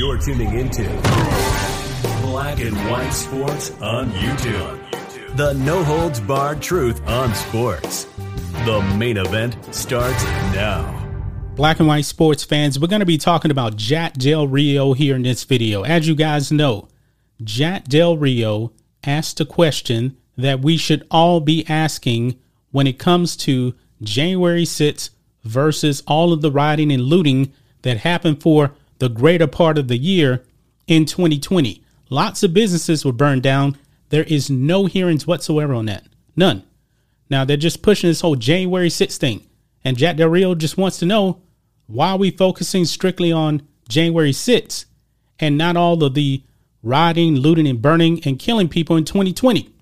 You're tuning into Black and White Sports on YouTube. The no holds barred truth on sports. The main event starts now. Black and white sports fans, we're going to be talking about Jack Del Rio here in this video. As you guys know, Jack Del Rio asked a question that we should all be asking when it comes to January 6th versus all of the rioting and looting that happened for the greater part of the year in 2020. Lots of businesses were burned down. There is no hearings whatsoever on that. None. Now they're just pushing this whole January 6th thing. And Jack Del Rio just wants to know why are we focusing strictly on January 6th and not all of the rioting, looting, and burning and killing people in 2020?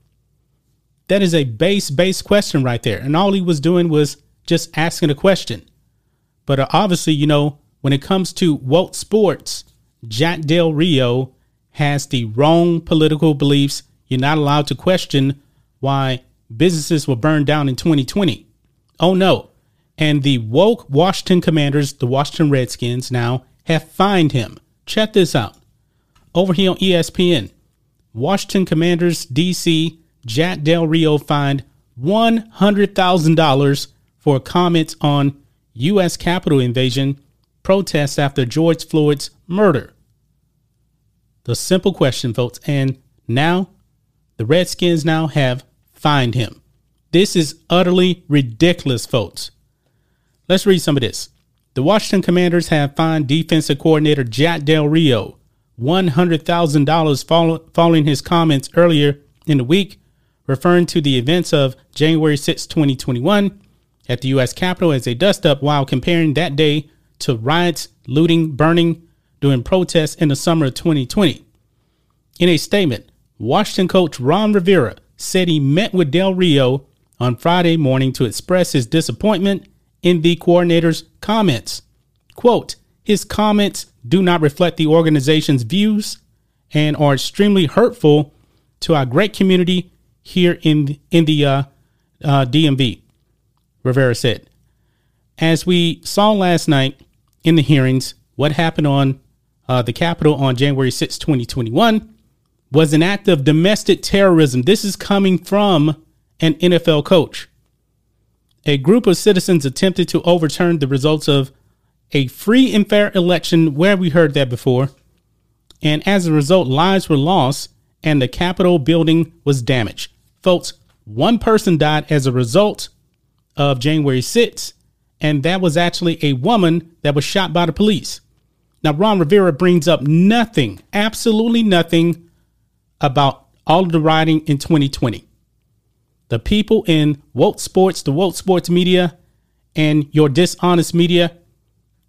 That is a base, base question right there. And all he was doing was just asking a question. But uh, obviously, you know, when it comes to woke sports, Jack Del Rio has the wrong political beliefs. You're not allowed to question why businesses were burned down in 2020. Oh no. And the woke Washington Commanders, the Washington Redskins, now have fined him. Check this out. Over here on ESPN, Washington Commanders DC, Jack Del Rio fined $100,000 for comments on U.S. Capitol invasion protests after George Floyd's murder. The simple question, folks. And now the Redskins now have fined him. This is utterly ridiculous, folks. Let's read some of this. The Washington Commanders have fined defensive coordinator Jack Del Rio $100,000 following his comments earlier in the week, referring to the events of January 6, 2021, at the U.S. Capitol as a dust up while comparing that day to riots, looting, burning during protests in the summer of 2020. In a statement, Washington coach Ron Rivera said he met with Del Rio on Friday morning to express his disappointment in the coordinator's comments. Quote, his comments do not reflect the organization's views and are extremely hurtful to our great community here in, in the uh, uh, DMV, Rivera said. As we saw last night in the hearings, what happened on uh, the Capitol on January 6, 2021 was an act of domestic terrorism. This is coming from an NFL coach. A group of citizens attempted to overturn the results of a free and fair election where we heard that before. And as a result, lives were lost and the Capitol building was damaged. Folks, one person died as a result of January 6th, and that was actually a woman that was shot by the police. Now, Ron Rivera brings up nothing, absolutely nothing about all of the rioting in 2020. The people in woke sports, the woke sports media, and your dishonest media,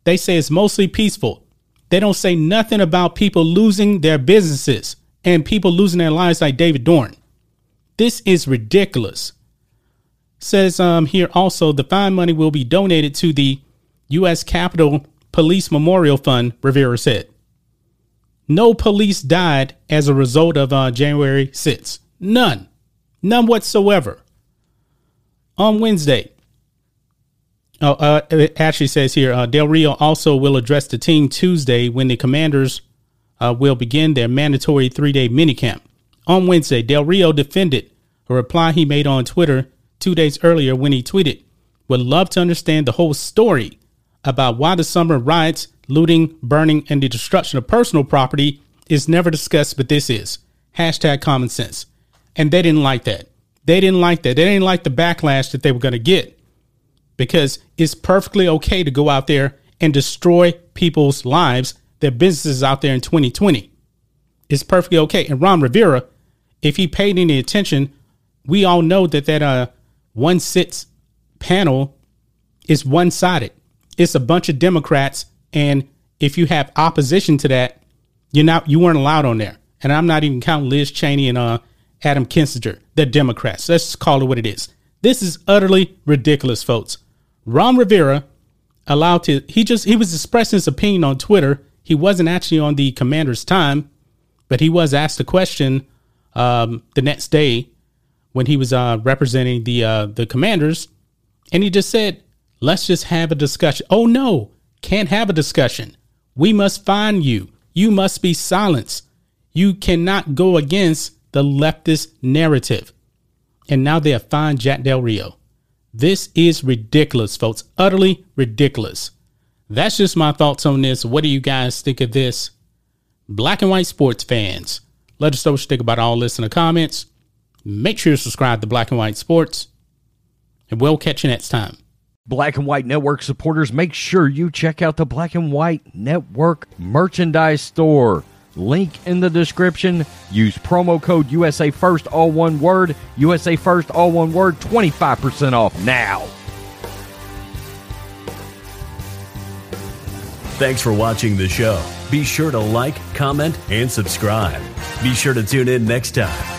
they say it's mostly peaceful. They don't say nothing about people losing their businesses and people losing their lives like David Dorn. This is ridiculous. Says um, here also the fine money will be donated to the U.S. Capitol Police Memorial Fund, Rivera said. No police died as a result of uh, January 6th. None. None whatsoever. On Wednesday, oh, uh, it actually says here uh, Del Rio also will address the team Tuesday when the commanders uh, will begin their mandatory three day minicamp. On Wednesday, Del Rio defended a reply he made on Twitter two days earlier when he tweeted, Would love to understand the whole story about why the summer riots looting, burning, and the destruction of personal property is never discussed, but this is. Hashtag common sense. And they didn't like that. They didn't like that. They didn't like the backlash that they were going to get because it's perfectly okay to go out there and destroy people's lives, their businesses out there in 2020. It's perfectly okay. And Ron Rivera, if he paid any attention, we all know that that uh one sits panel is one sided. It's a bunch of Democrats and if you have opposition to that, you're not you weren't allowed on there. And I'm not even counting Liz Cheney and uh, Adam Kinzinger. They're Democrats. Let's call it what it is. This is utterly ridiculous, folks. Ron Rivera allowed to he just he was expressing his opinion on Twitter. He wasn't actually on the commander's time, but he was asked a question um, the next day when he was uh, representing the uh, the commanders, and he just said, "Let's just have a discussion." Oh no, can't have a discussion. We must find you. you must be silenced. You cannot go against the leftist narrative. And now they have fined Jack Del Rio. This is ridiculous, folks. Utterly ridiculous. That's just my thoughts on this. What do you guys think of this? Black and white sports fans, let us know what you think about all this in the comments. Make sure to subscribe to Black and White Sports, and we'll catch you next time. Black and White Network supporters, make sure you check out the Black and White Network merchandise store. Link in the description. Use promo code USA First, all one word. USA First, all one word. 25% off now. Thanks for watching the show. Be sure to like, comment, and subscribe. Be sure to tune in next time